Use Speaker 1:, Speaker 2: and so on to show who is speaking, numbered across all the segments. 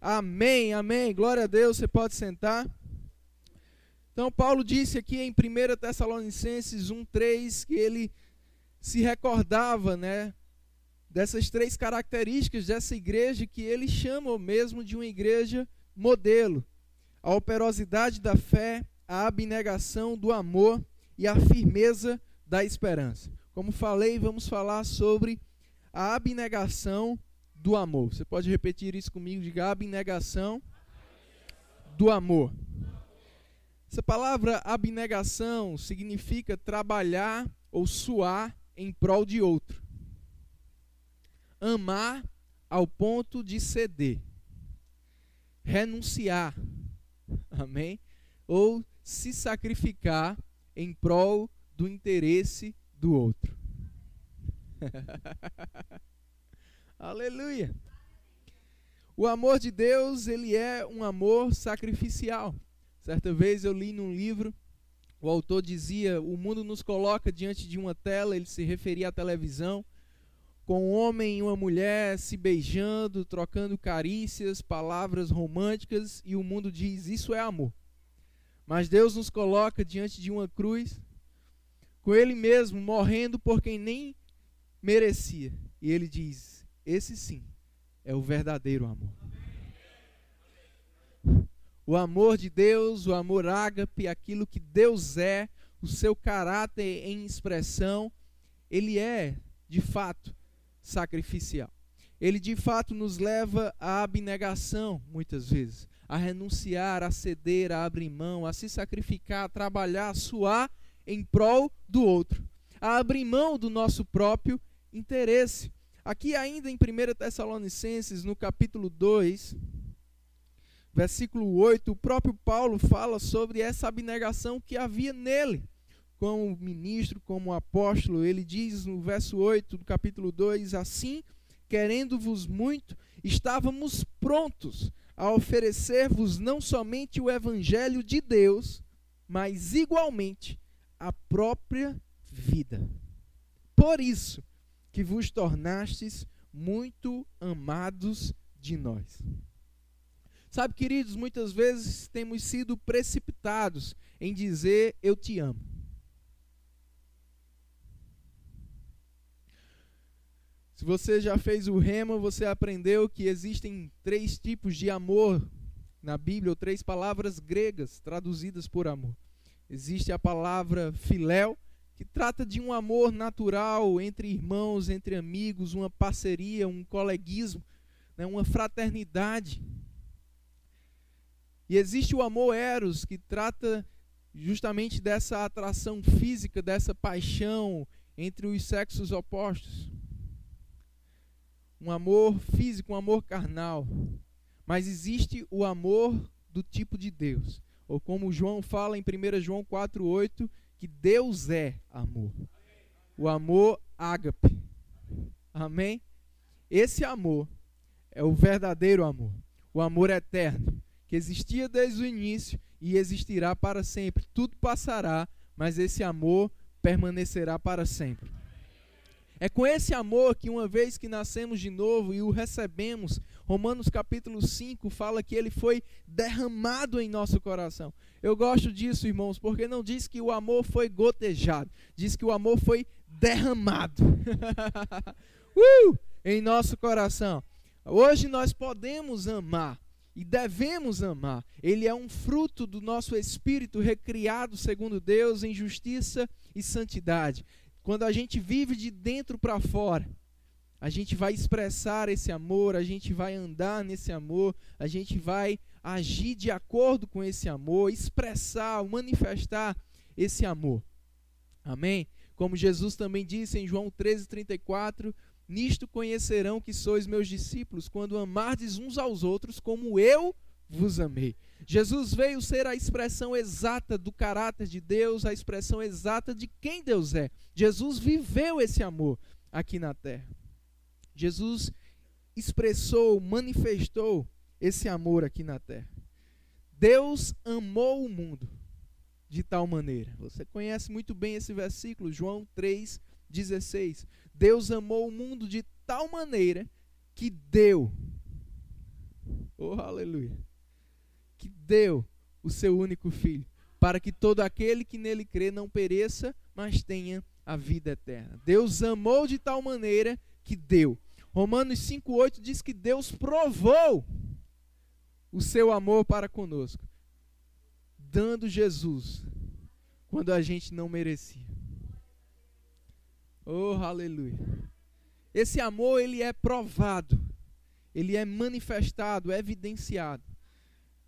Speaker 1: Amém, amém. Glória a Deus. Você pode sentar. Então, Paulo disse aqui em 1 Tessalonicenses 1,3 que ele se recordava, né, dessas três características dessa igreja que ele chama mesmo de uma igreja modelo: a operosidade da fé, a abnegação do amor e a firmeza da esperança. Como falei, vamos falar sobre a abnegação do amor. Você pode repetir isso comigo? Diga abnegação do amor. Essa palavra abnegação significa trabalhar ou suar em prol de outro. Amar ao ponto de ceder. Renunciar. Amém? Ou se sacrificar em prol do interesse do outro. Aleluia. O amor de Deus, ele é um amor sacrificial. Certa vez eu li num livro, o autor dizia: O mundo nos coloca diante de uma tela, ele se referia à televisão, com um homem e uma mulher se beijando, trocando carícias, palavras românticas, e o mundo diz: Isso é amor. Mas Deus nos coloca diante de uma cruz, com Ele mesmo morrendo por quem nem merecia. E Ele diz: Esse sim é o verdadeiro amor. O amor de Deus, o amor ágape, aquilo que Deus é, o seu caráter em expressão, ele é, de fato, sacrificial. Ele de fato nos leva à abnegação, muitas vezes, a renunciar, a ceder, a abrir mão, a se sacrificar, a trabalhar, a suar em prol do outro, a abrir mão do nosso próprio interesse. Aqui ainda em 1 Tessalonicenses, no capítulo 2, versículo 8, o próprio Paulo fala sobre essa abnegação que havia nele, como ministro, como apóstolo. Ele diz no verso 8 do capítulo 2: Assim, querendo-vos muito, estávamos prontos a oferecer-vos não somente o evangelho de Deus, mas igualmente a própria vida. Por isso que vos tornastes muito amados de nós. Sabe, queridos, muitas vezes temos sido precipitados em dizer eu te amo. Se você já fez o rema, você aprendeu que existem três tipos de amor na Bíblia, ou três palavras gregas traduzidas por amor. Existe a palavra filéu, que trata de um amor natural entre irmãos, entre amigos, uma parceria, um coleguismo, né, uma fraternidade. E existe o amor eros, que trata justamente dessa atração física, dessa paixão entre os sexos opostos. Um amor físico, um amor carnal. Mas existe o amor do tipo de Deus. Ou como João fala em 1 João 4,8, que Deus é amor. O amor ágape. Amém? Esse amor é o verdadeiro amor. O amor eterno que existia desde o início e existirá para sempre. Tudo passará, mas esse amor permanecerá para sempre. É com esse amor que, uma vez que nascemos de novo e o recebemos, Romanos capítulo 5 fala que ele foi derramado em nosso coração. Eu gosto disso, irmãos, porque não diz que o amor foi gotejado, diz que o amor foi derramado uh, em nosso coração. Hoje nós podemos amar, e devemos amar. Ele é um fruto do nosso espírito recriado segundo Deus em justiça e santidade. Quando a gente vive de dentro para fora, a gente vai expressar esse amor, a gente vai andar nesse amor, a gente vai agir de acordo com esse amor, expressar, manifestar esse amor. Amém? Como Jesus também disse em João 13:34, Nisto conhecerão que sois meus discípulos, quando amardes uns aos outros como eu vos amei. Jesus veio ser a expressão exata do caráter de Deus, a expressão exata de quem Deus é. Jesus viveu esse amor aqui na terra. Jesus expressou, manifestou esse amor aqui na terra. Deus amou o mundo de tal maneira. Você conhece muito bem esse versículo, João 3:16. Deus amou o mundo de tal maneira que deu. Oh, aleluia. Que deu o seu único filho, para que todo aquele que nele crê não pereça, mas tenha a vida eterna. Deus amou de tal maneira que deu. Romanos 5,8 diz que Deus provou o seu amor para conosco, dando Jesus quando a gente não merecia. Oh, aleluia. Esse amor ele é provado, ele é manifestado, evidenciado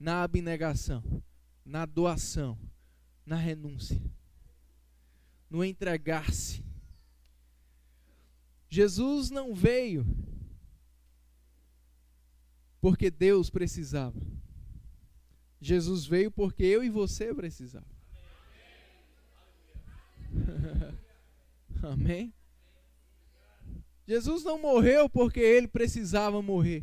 Speaker 1: na abnegação, na doação, na renúncia, no entregar-se. Jesus não veio porque Deus precisava. Jesus veio porque eu e você precisavam. Amém? Jesus não morreu porque ele precisava morrer.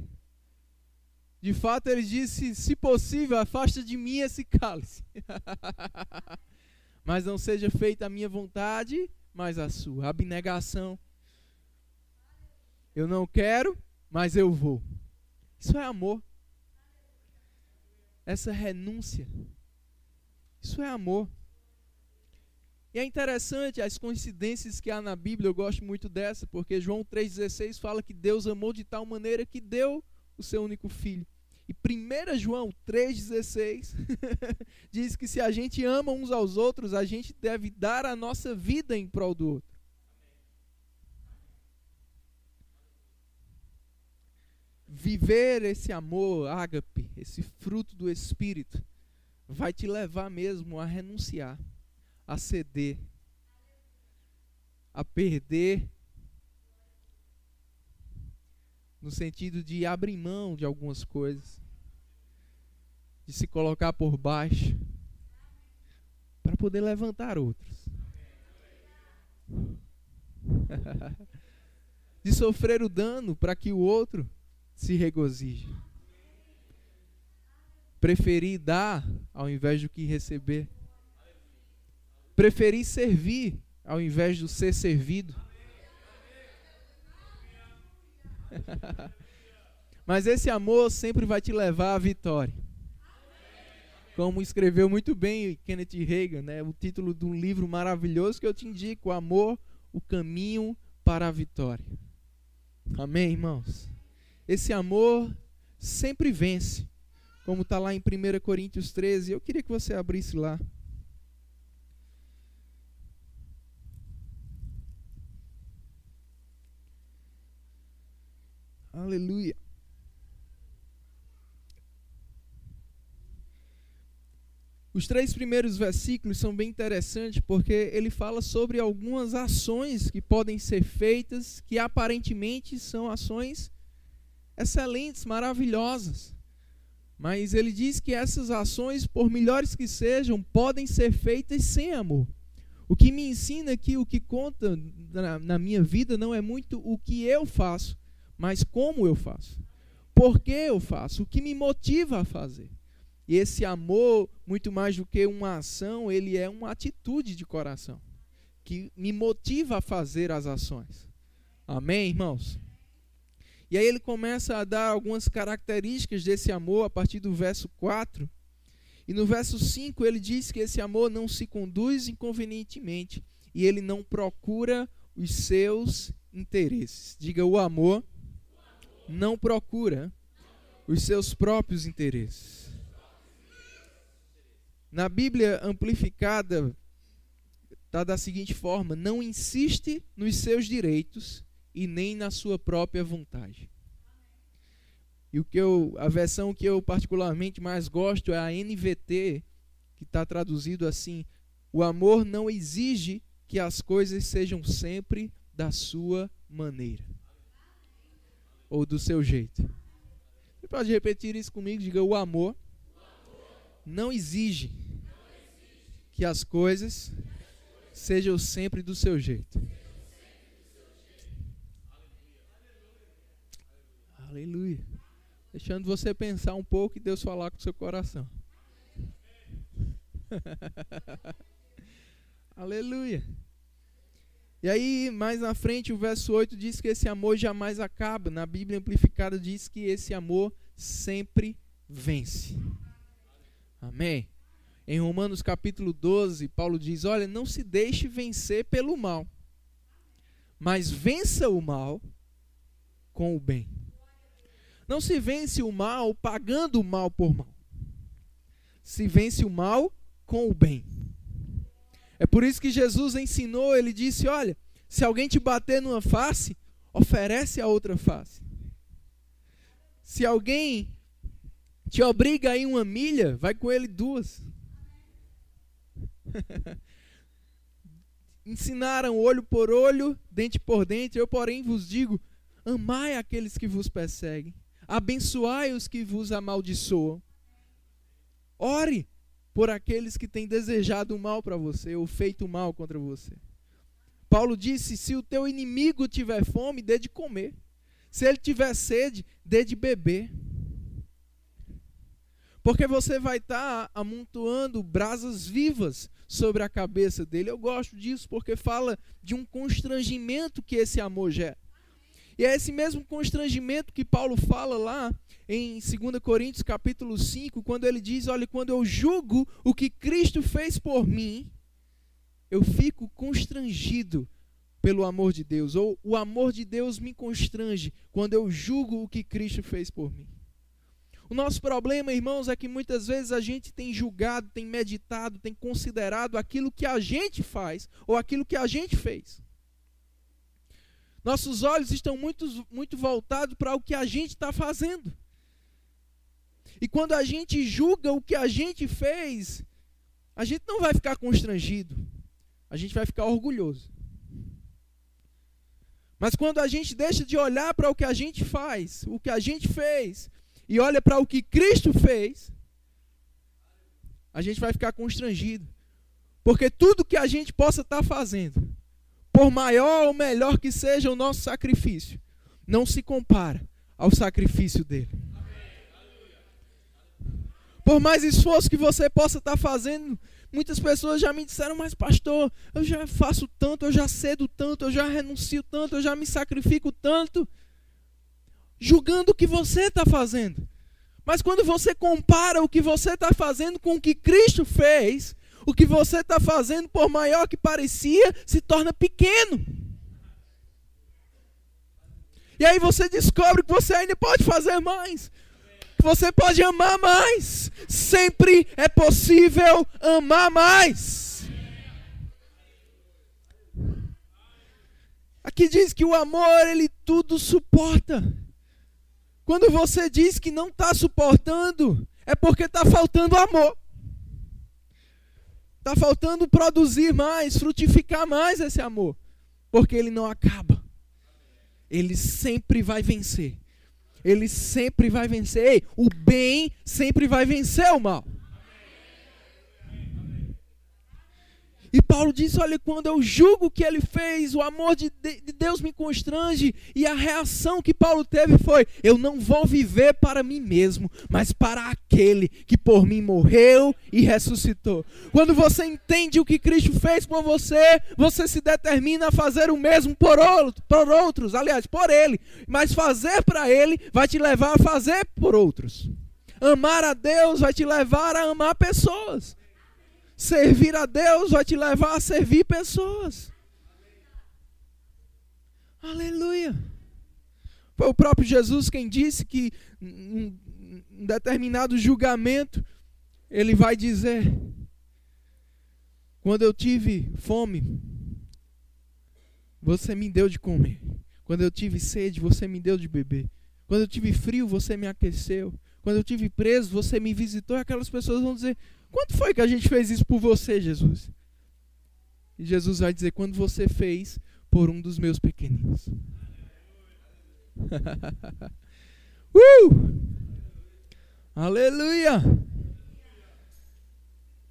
Speaker 1: De fato, ele disse: se possível, afasta de mim esse cálice. mas não seja feita a minha vontade, mas a sua. Abnegação. Eu não quero, mas eu vou. Isso é amor. Essa renúncia. Isso é amor. E é interessante as coincidências que há na Bíblia, eu gosto muito dessa, porque João 3,16 fala que Deus amou de tal maneira que deu o seu único filho. E 1 João 3,16 diz que se a gente ama uns aos outros, a gente deve dar a nossa vida em prol do outro. Viver esse amor, ágape, esse fruto do Espírito, vai te levar mesmo a renunciar a ceder, a perder, no sentido de abrir mão de algumas coisas, de se colocar por baixo, para poder levantar outros. de sofrer o dano para que o outro se regozije. Preferir dar ao invés do que receber. Preferi servir ao invés de ser servido. Mas esse amor sempre vai te levar à vitória. Como escreveu muito bem Kenneth Reagan, né, o título de um livro maravilhoso que eu te indico, Amor, o caminho para a vitória. Amém, irmãos? Esse amor sempre vence, como está lá em 1 Coríntios 13. Eu queria que você abrisse lá. Aleluia. Os três primeiros versículos são bem interessantes porque ele fala sobre algumas ações que podem ser feitas que aparentemente são ações excelentes, maravilhosas. Mas ele diz que essas ações, por melhores que sejam, podem ser feitas sem amor. O que me ensina que o que conta na, na minha vida não é muito o que eu faço, mas como eu faço. Por que eu faço? O que me motiva a fazer. E esse amor, muito mais do que uma ação, ele é uma atitude de coração que me motiva a fazer as ações. Amém, irmãos? E aí ele começa a dar algumas características desse amor a partir do verso 4. E no verso 5 ele diz que esse amor não se conduz inconvenientemente e ele não procura os seus interesses. Diga o amor não procura os seus próprios interesses. Na Bíblia amplificada, está da seguinte forma: não insiste nos seus direitos e nem na sua própria vontade. E o que eu, a versão que eu particularmente mais gosto é a NVT, que está traduzido assim: o amor não exige que as coisas sejam sempre da sua maneira ou do seu jeito. Você pode repetir isso comigo? Diga: o amor não exige que as coisas sejam sempre do seu jeito. Aleluia. Deixando você pensar um pouco e Deus falar com o seu coração. Aleluia. E aí, mais na frente, o verso 8 diz que esse amor jamais acaba. Na Bíblia Amplificada diz que esse amor sempre vence. Amém? Em Romanos capítulo 12, Paulo diz: Olha, não se deixe vencer pelo mal, mas vença o mal com o bem. Não se vence o mal pagando o mal por mal. Se vence o mal com o bem. É por isso que Jesus ensinou, ele disse: Olha, se alguém te bater numa face, oferece a outra face. Se alguém te obriga a ir uma milha, vai com ele duas. Ensinaram olho por olho, dente por dente. Eu, porém, vos digo: amai aqueles que vos perseguem, abençoai os que vos amaldiçoam. Ore por aqueles que têm desejado mal para você ou feito mal contra você. Paulo disse: se o teu inimigo tiver fome, dê de comer. Se ele tiver sede, dê de beber. Porque você vai estar tá amontoando brasas vivas sobre a cabeça dele. Eu gosto disso porque fala de um constrangimento que esse amor gera. E é esse mesmo constrangimento que Paulo fala lá em 2 Coríntios capítulo 5, quando ele diz: Olha, quando eu julgo o que Cristo fez por mim, eu fico constrangido pelo amor de Deus, ou o amor de Deus me constrange quando eu julgo o que Cristo fez por mim. O nosso problema, irmãos, é que muitas vezes a gente tem julgado, tem meditado, tem considerado aquilo que a gente faz ou aquilo que a gente fez. Nossos olhos estão muito, muito voltados para o que a gente está fazendo. E quando a gente julga o que a gente fez, a gente não vai ficar constrangido, a gente vai ficar orgulhoso. Mas quando a gente deixa de olhar para o que a gente faz, o que a gente fez, e olha para o que Cristo fez, a gente vai ficar constrangido. Porque tudo que a gente possa estar fazendo, por maior ou melhor que seja o nosso sacrifício, não se compara ao sacrifício dele. Por mais esforço que você possa estar tá fazendo, muitas pessoas já me disseram, mas pastor, eu já faço tanto, eu já cedo tanto, eu já renuncio tanto, eu já me sacrifico tanto julgando o que você está fazendo. Mas quando você compara o que você está fazendo com o que Cristo fez, o que você está fazendo, por maior que parecia, se torna pequeno. E aí você descobre que você ainda pode fazer mais. Você pode amar mais. Sempre é possível amar mais. Aqui diz que o amor, ele tudo suporta. Quando você diz que não está suportando, é porque está faltando amor. Está faltando produzir mais, frutificar mais esse amor. Porque ele não acaba. Ele sempre vai vencer. Ele sempre vai vencer. Ei, o bem sempre vai vencer o mal. E Paulo diz: Olha, quando eu julgo o que ele fez, o amor de, de Deus me constrange. E a reação que Paulo teve foi: Eu não vou viver para mim mesmo, mas para aquele que por mim morreu e ressuscitou. Quando você entende o que Cristo fez por você, você se determina a fazer o mesmo por, outro, por outros, aliás, por ele. Mas fazer para ele vai te levar a fazer por outros. Amar a Deus vai te levar a amar pessoas. Servir a Deus vai te levar a servir pessoas. Aleluia. Foi o próprio Jesus quem disse que um determinado julgamento ele vai dizer: Quando eu tive fome, você me deu de comer. Quando eu tive sede, você me deu de beber. Quando eu tive frio, você me aqueceu. Quando eu tive preso, você me visitou. E aquelas pessoas vão dizer: Quanto foi que a gente fez isso por você, Jesus? E Jesus vai dizer: Quando você fez por um dos meus pequeninos. uh! Aleluia!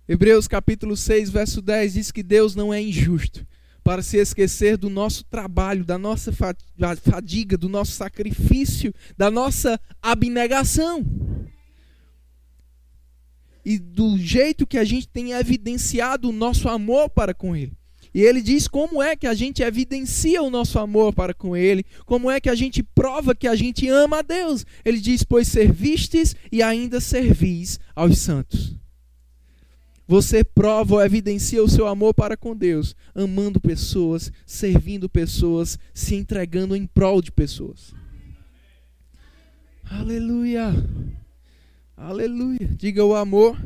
Speaker 1: Hebreus capítulo 6, verso 10 diz que Deus não é injusto para se esquecer do nosso trabalho, da nossa fadiga, do nosso sacrifício, da nossa abnegação e do jeito que a gente tem evidenciado o nosso amor para com Ele. E ele diz como é que a gente evidencia o nosso amor para com ele, como é que a gente prova que a gente ama a Deus. Ele diz: Pois servistes e ainda servis aos santos. Você prova ou evidencia o seu amor para com Deus, amando pessoas, servindo pessoas, se entregando em prol de pessoas. Aleluia! Aleluia! Diga o amor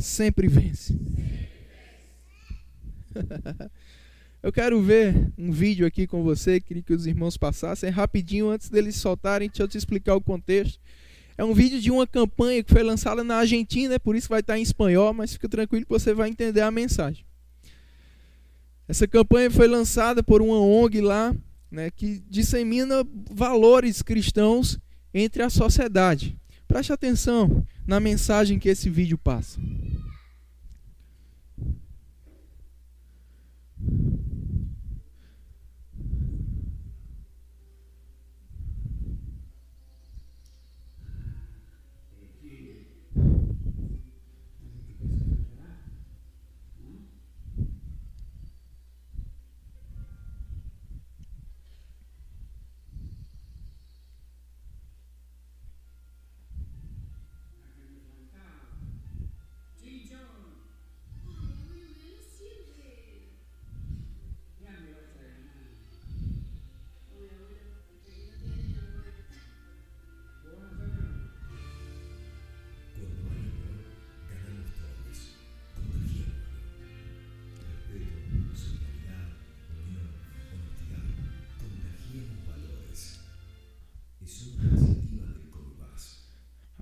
Speaker 1: sempre vence. Eu quero ver um vídeo aqui com você, queria que os irmãos passassem rapidinho antes deles soltarem, deixa eu te explicar o contexto. É um vídeo de uma campanha que foi lançada na Argentina, por isso vai estar em espanhol, mas fica tranquilo que você vai entender a mensagem. Essa campanha foi lançada por uma ONG lá, né, que dissemina valores cristãos entre a sociedade. Preste atenção na mensagem que esse vídeo passa.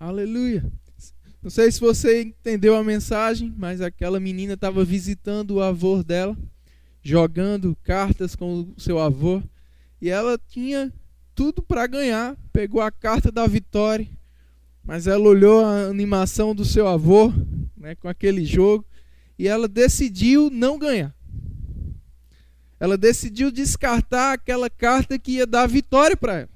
Speaker 1: Aleluia. Não sei se você entendeu a mensagem, mas aquela menina estava visitando o avô dela, jogando cartas com o seu avô, e ela tinha tudo para ganhar. Pegou a carta da vitória, mas ela olhou a animação do seu avô, né, com aquele jogo, e ela decidiu não ganhar. Ela decidiu descartar aquela carta que ia dar vitória para ela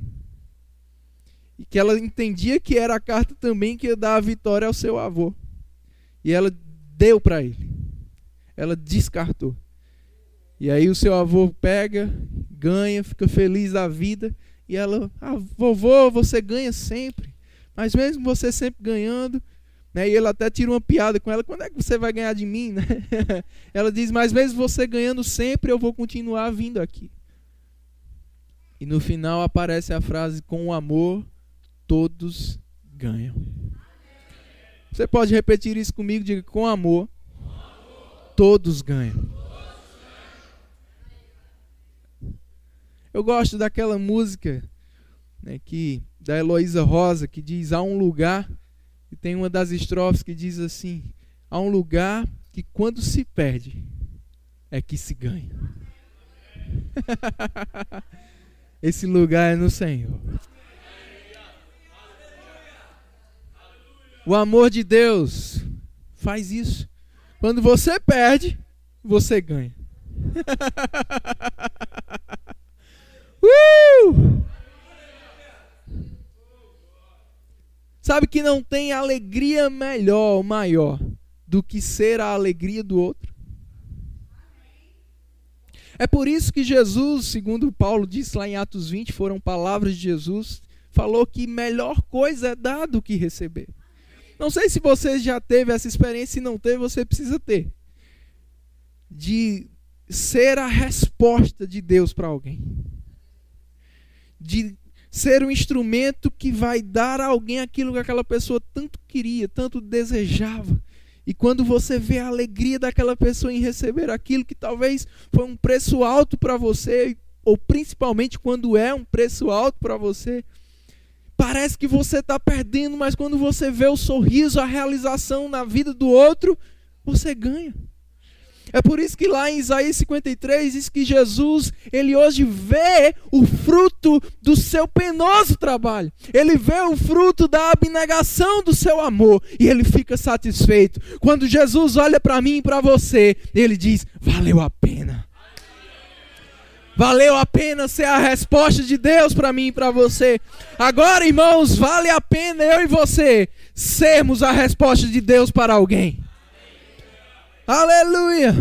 Speaker 1: e que ela entendia que era a carta também que ia dar a vitória ao seu avô. E ela deu para ele. Ela descartou. E aí o seu avô pega, ganha, fica feliz da vida. E ela, ah, vovô, você ganha sempre. Mas mesmo você sempre ganhando, né? E ele até tira uma piada com ela, quando é que você vai ganhar de mim? Né? ela diz, mas mesmo você ganhando sempre, eu vou continuar vindo aqui. E no final aparece a frase, com o amor todos ganham. Você pode repetir isso comigo? Diga com amor, todos ganham. Eu gosto daquela música né, que da Heloísa Rosa que diz há um lugar e tem uma das estrofes que diz assim: há um lugar que quando se perde é que se ganha. Esse lugar é no Senhor. O amor de Deus faz isso. Quando você perde, você ganha. uh! Sabe que não tem alegria melhor ou maior do que ser a alegria do outro? É por isso que Jesus, segundo Paulo disse lá em Atos 20, foram palavras de Jesus, falou que melhor coisa é dar do que receber. Não sei se você já teve essa experiência, se não teve, você precisa ter. De ser a resposta de Deus para alguém. De ser um instrumento que vai dar a alguém aquilo que aquela pessoa tanto queria, tanto desejava. E quando você vê a alegria daquela pessoa em receber aquilo que talvez foi um preço alto para você, ou principalmente quando é um preço alto para você, Parece que você está perdendo, mas quando você vê o sorriso, a realização na vida do outro, você ganha. É por isso que lá em Isaías 53 diz que Jesus, ele hoje vê o fruto do seu penoso trabalho. Ele vê o fruto da abnegação do seu amor e ele fica satisfeito. Quando Jesus olha para mim e para você, ele diz: "Valeu a pena". Valeu a pena ser a resposta de Deus para mim e para você. Agora, irmãos, vale a pena eu e você sermos a resposta de Deus para alguém. Aleluia!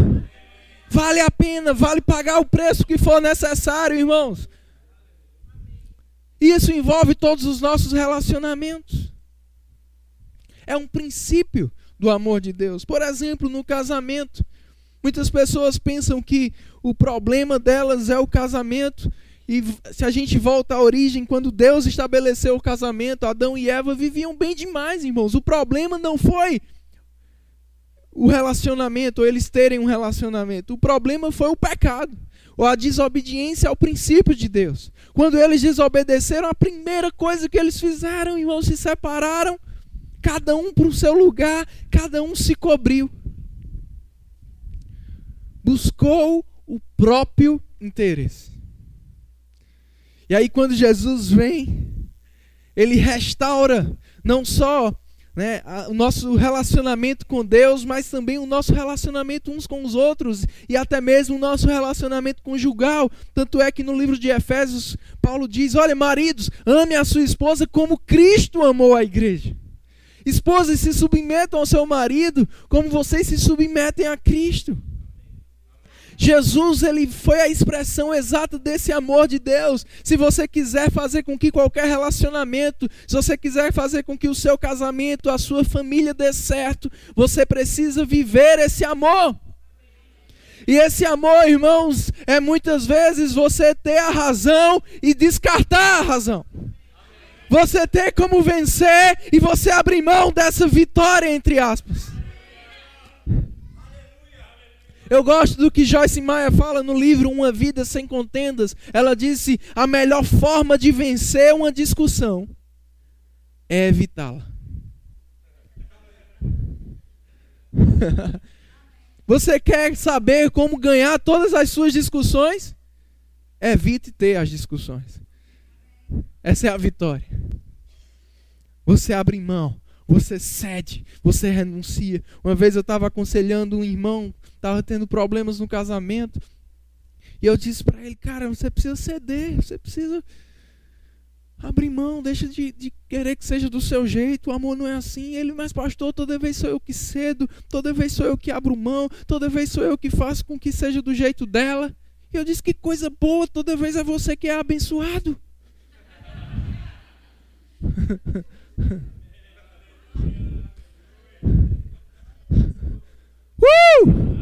Speaker 1: Vale a pena, vale pagar o preço que for necessário, irmãos. Isso envolve todos os nossos relacionamentos. É um princípio do amor de Deus. Por exemplo, no casamento, muitas pessoas pensam que o problema delas é o casamento. E se a gente volta à origem, quando Deus estabeleceu o casamento, Adão e Eva viviam bem demais, irmãos. O problema não foi o relacionamento, ou eles terem um relacionamento. O problema foi o pecado, ou a desobediência ao princípio de Deus. Quando eles desobedeceram, a primeira coisa que eles fizeram, irmãos, se separaram, cada um para o seu lugar, cada um se cobriu. Buscou próprio interesse. E aí, quando Jesus vem, ele restaura não só né, o nosso relacionamento com Deus, mas também o nosso relacionamento uns com os outros e até mesmo o nosso relacionamento conjugal. Tanto é que no livro de Efésios, Paulo diz: Olha, maridos, ame a sua esposa como Cristo amou a igreja. Esposas, se submetam ao seu marido como vocês se submetem a Cristo. Jesus, ele foi a expressão exata desse amor de Deus. Se você quiser fazer com que qualquer relacionamento, se você quiser fazer com que o seu casamento, a sua família dê certo, você precisa viver esse amor. E esse amor, irmãos, é muitas vezes você ter a razão e descartar a razão. Você ter como vencer e você abrir mão dessa vitória, entre aspas. Eu gosto do que Joyce Meyer fala no livro Uma Vida Sem Contendas. Ela disse: a melhor forma de vencer uma discussão é evitá-la. Você quer saber como ganhar todas as suas discussões? Evite ter as discussões. Essa é a vitória. Você abre mão, você cede, você renuncia. Uma vez eu estava aconselhando um irmão estava tendo problemas no casamento. E eu disse para ele, cara, você precisa ceder, você precisa abrir mão, deixa de, de, querer que seja do seu jeito, o amor não é assim. Ele, mas pastor, toda vez sou eu que cedo, toda vez sou eu que abro mão, toda vez sou eu que faço com que seja do jeito dela. E eu disse que coisa boa, toda vez é você que é abençoado. Uh!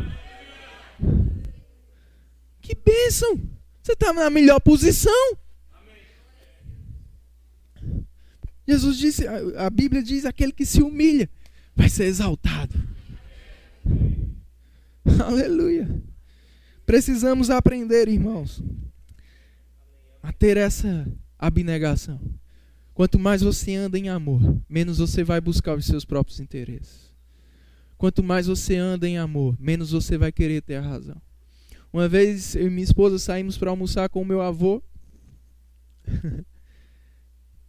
Speaker 1: Que bênção! Você está na melhor posição. Jesus disse, a Bíblia diz: aquele que se humilha vai ser exaltado. Aleluia. Precisamos aprender, irmãos, a ter essa abnegação. Quanto mais você anda em amor, menos você vai buscar os seus próprios interesses. Quanto mais você anda em amor, menos você vai querer ter a razão. Uma vez eu e minha esposa saímos para almoçar com o meu avô.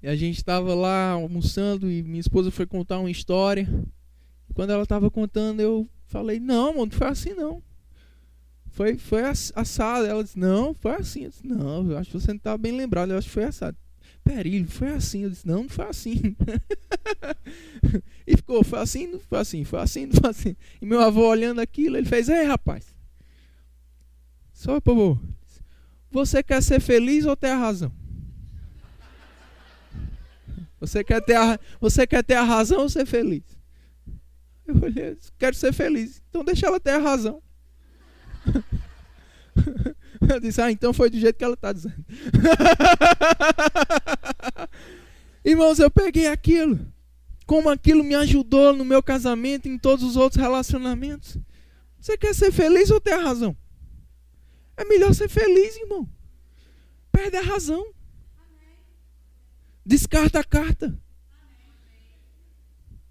Speaker 1: e a gente estava lá almoçando e minha esposa foi contar uma história. E quando ela estava contando, eu falei: Não, mano, não foi assim não. Foi, foi assado. Ela disse: Não, foi assim. Eu disse: Não, eu acho que você não está bem lembrado. Eu acho que foi assado. Perilho, foi assim. Eu disse: Não, não foi assim. e ficou: Foi assim, não foi assim, foi assim, não foi assim. E meu avô olhando aquilo, ele fez: Ei, rapaz. Só, povo. Você quer ser feliz ou ter a razão? Você quer ter a, você quer ter a razão ou ser feliz? Eu olhei, quero ser feliz. Então deixa ela ter a razão. Eu disse, ah, então foi do jeito que ela está dizendo. Irmãos, eu peguei aquilo. Como aquilo me ajudou no meu casamento e em todos os outros relacionamentos. Você quer ser feliz ou ter a razão? É melhor ser feliz, irmão. Perde a razão. Descarta a carta.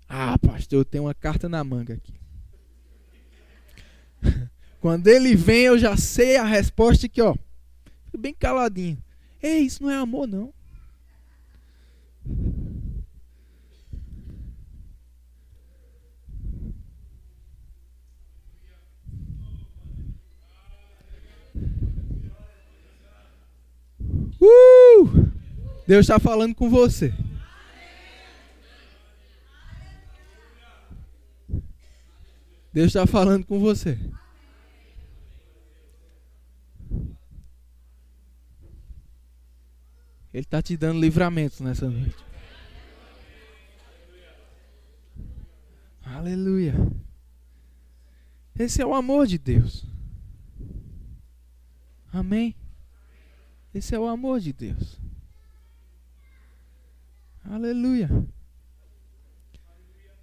Speaker 1: Ah, pastor, eu tenho uma carta na manga aqui. Quando ele vem, eu já sei a resposta aqui, ó. Fico bem caladinho. Ei, isso não é amor, não. Uh! Deus está falando com você. Deus está falando com você. Está te dando livramento nessa noite. Aleluia. Esse é o amor de Deus. Amém? Esse é o amor de Deus. Aleluia.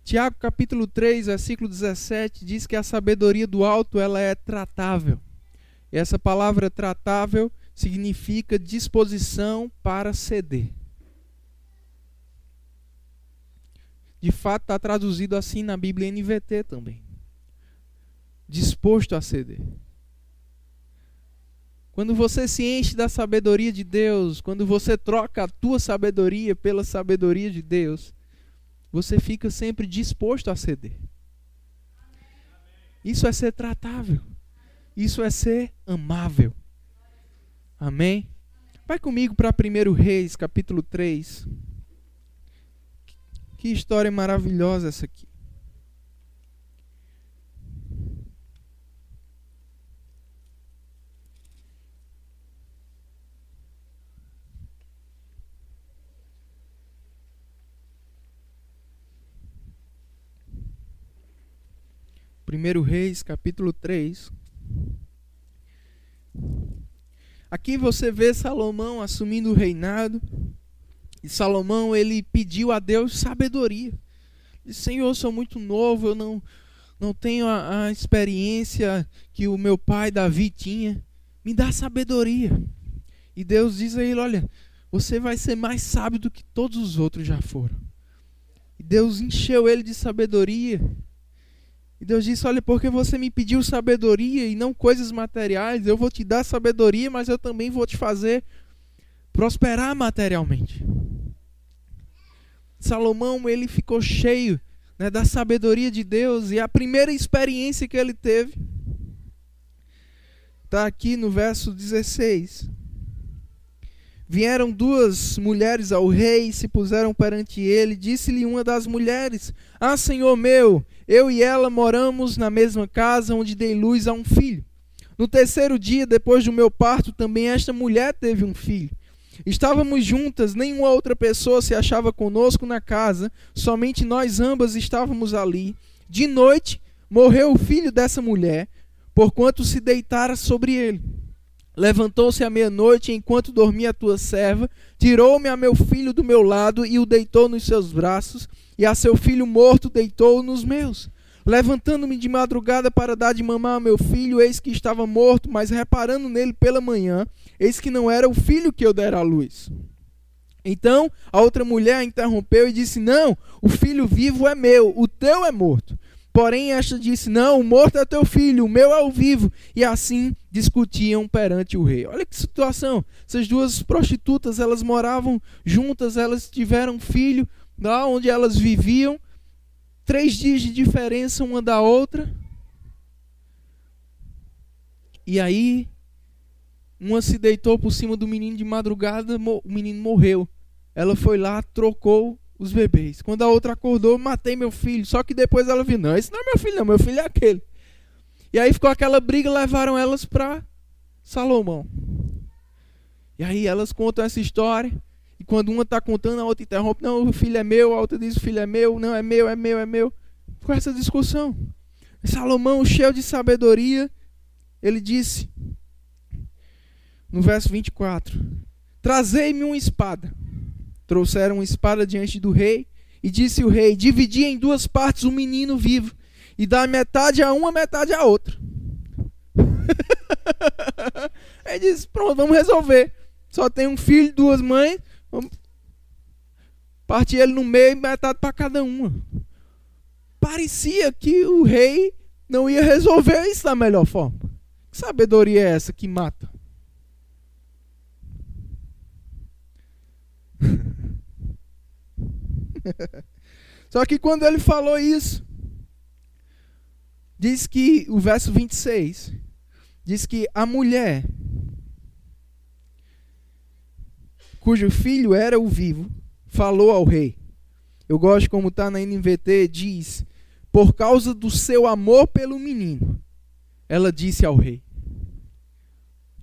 Speaker 1: Tiago capítulo 3, versículo 17 diz que a sabedoria do alto ela é tratável. E essa palavra tratável significa disposição para ceder. De fato está traduzido assim na Bíblia NVT também. Disposto a ceder. Quando você se enche da sabedoria de Deus, quando você troca a tua sabedoria pela sabedoria de Deus, você fica sempre disposto a ceder. Isso é ser tratável. Isso é ser amável. Amém? Vai comigo para 1 Reis, capítulo 3. Que história maravilhosa essa aqui. 1 Reis, capítulo 3. Aqui você vê Salomão assumindo o reinado. E Salomão, ele pediu a Deus sabedoria. Disse, Senhor, eu sou muito novo, eu não, não tenho a, a experiência que o meu pai Davi tinha. Me dá sabedoria. E Deus diz a ele, olha, você vai ser mais sábio do que todos os outros já foram. E Deus encheu ele de sabedoria. E Deus disse: Olha, porque você me pediu sabedoria e não coisas materiais, eu vou te dar sabedoria, mas eu também vou te fazer prosperar materialmente. Salomão, ele ficou cheio né, da sabedoria de Deus e a primeira experiência que ele teve está aqui no verso 16. Vieram duas mulheres ao rei se puseram perante ele. Disse-lhe uma das mulheres: Ah, senhor meu, eu e ela moramos na mesma casa onde dei luz a um filho. No terceiro dia, depois do meu parto, também esta mulher teve um filho. Estávamos juntas, nenhuma outra pessoa se achava conosco na casa, somente nós ambas estávamos ali. De noite, morreu o filho dessa mulher, porquanto se deitara sobre ele. Levantou-se à meia-noite, enquanto dormia a tua serva, tirou-me a meu filho do meu lado e o deitou nos seus braços, e a seu filho morto deitou-o nos meus. Levantando-me de madrugada para dar de mamar ao meu filho, eis que estava morto, mas reparando nele pela manhã, eis que não era o filho que eu dera à luz. Então a outra mulher interrompeu e disse: Não, o filho vivo é meu, o teu é morto. Porém, esta disse: Não, o morto é teu filho, o meu é o vivo. E assim discutiam perante o rei. Olha que situação. Essas duas prostitutas, elas moravam juntas, elas tiveram filho lá onde elas viviam. Três dias de diferença uma da outra. E aí, uma se deitou por cima do menino de madrugada, o menino morreu. Ela foi lá, trocou os bebês. Quando a outra acordou, matei meu filho. Só que depois ela viu: não, esse não é meu filho, não, meu filho é aquele. E aí ficou aquela briga, levaram elas para Salomão. E aí elas contam essa história. E quando uma está contando, a outra interrompe: não, o filho é meu. A outra diz: o filho é meu. Não, é meu, é meu, é meu. Com essa discussão. Salomão, cheio de sabedoria, ele disse, no verso 24: Trazei-me uma espada. Trouxeram uma espada diante do rei, e disse o rei: Dividi em duas partes o menino vivo, e dá metade a uma, metade a outra. Ele disse: Pronto, vamos resolver. Só tem um filho, duas mães. Vamos partir ele no meio, metade para cada uma. Parecia que o rei não ia resolver isso da melhor forma. Que sabedoria é essa que mata? Só que quando ele falou isso, diz que o verso 26 diz que a mulher cujo filho era o vivo falou ao rei. Eu gosto como está na NVT, diz: "Por causa do seu amor pelo menino", ela disse ao rei.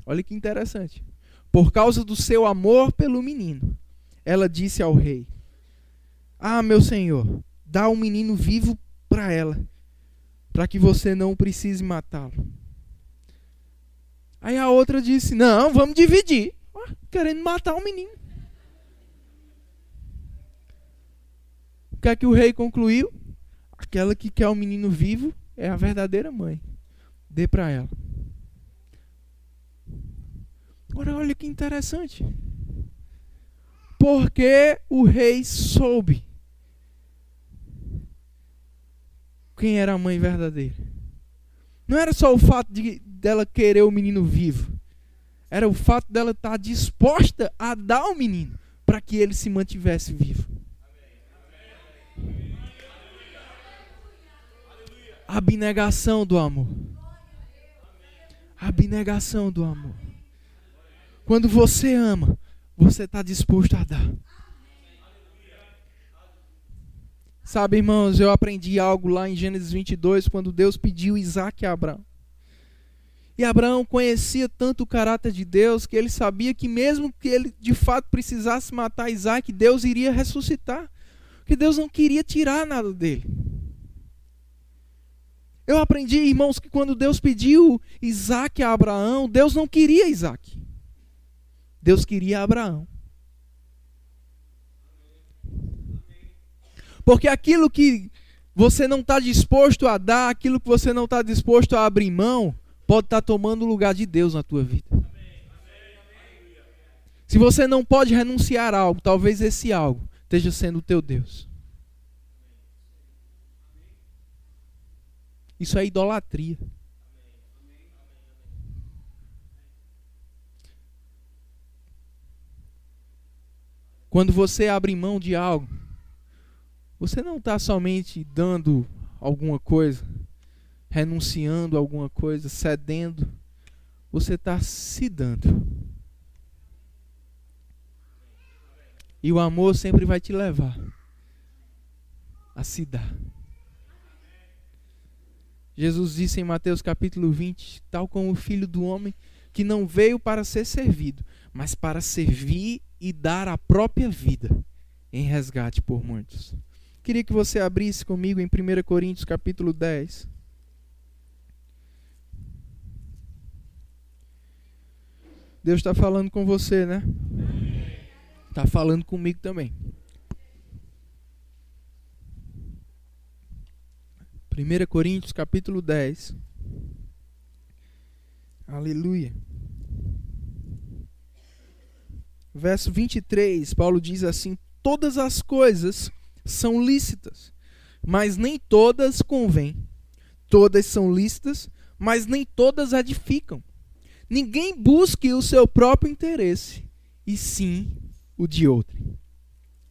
Speaker 1: Olha que interessante. por causa do seu amor pelo menino, ela disse ao rei: Ah, meu senhor, dá um menino vivo para ela, para que você não precise matá-lo. Aí a outra disse: Não, vamos dividir. Ah, querendo matar o menino. O que é que o rei concluiu? Aquela que quer o menino vivo é a verdadeira mãe. Dê para ela. Agora olha que interessante. Porque o rei soube quem era a mãe verdadeira. Não era só o fato de dela querer o menino vivo. Era o fato dela estar disposta a dar o menino para que ele se mantivesse vivo. Abnegação do amor. Abnegação do amor. Quando você ama, você está disposto a dar. Sabe, irmãos, eu aprendi algo lá em Gênesis 22, quando Deus pediu Isaac a Abraão. E Abraão conhecia tanto o caráter de Deus que ele sabia que, mesmo que ele de fato precisasse matar Isaac, Deus iria ressuscitar. Porque Deus não queria tirar nada dele. Eu aprendi, irmãos, que quando Deus pediu Isaac a Abraão, Deus não queria Isaac. Deus queria Abraão. Porque aquilo que você não está disposto a dar, aquilo que você não está disposto a abrir mão, pode estar tá tomando o lugar de Deus na tua vida. Se você não pode renunciar a algo, talvez esse algo esteja sendo o teu Deus. Isso é idolatria. Quando você abre mão de algo, você não está somente dando alguma coisa, renunciando a alguma coisa, cedendo, você está se dando. E o amor sempre vai te levar a se dar. Jesus disse em Mateus capítulo 20: Tal como o filho do homem, que não veio para ser servido, mas para servir e dar a própria vida em resgate por muitos. Queria que você abrisse comigo em 1 Coríntios capítulo 10. Deus está falando com você, né? Está falando comigo também. 1 Coríntios capítulo 10. Aleluia. Verso 23, Paulo diz assim: Todas as coisas são lícitas, mas nem todas convêm. Todas são lícitas, mas nem todas edificam. Ninguém busque o seu próprio interesse, e sim o de outro.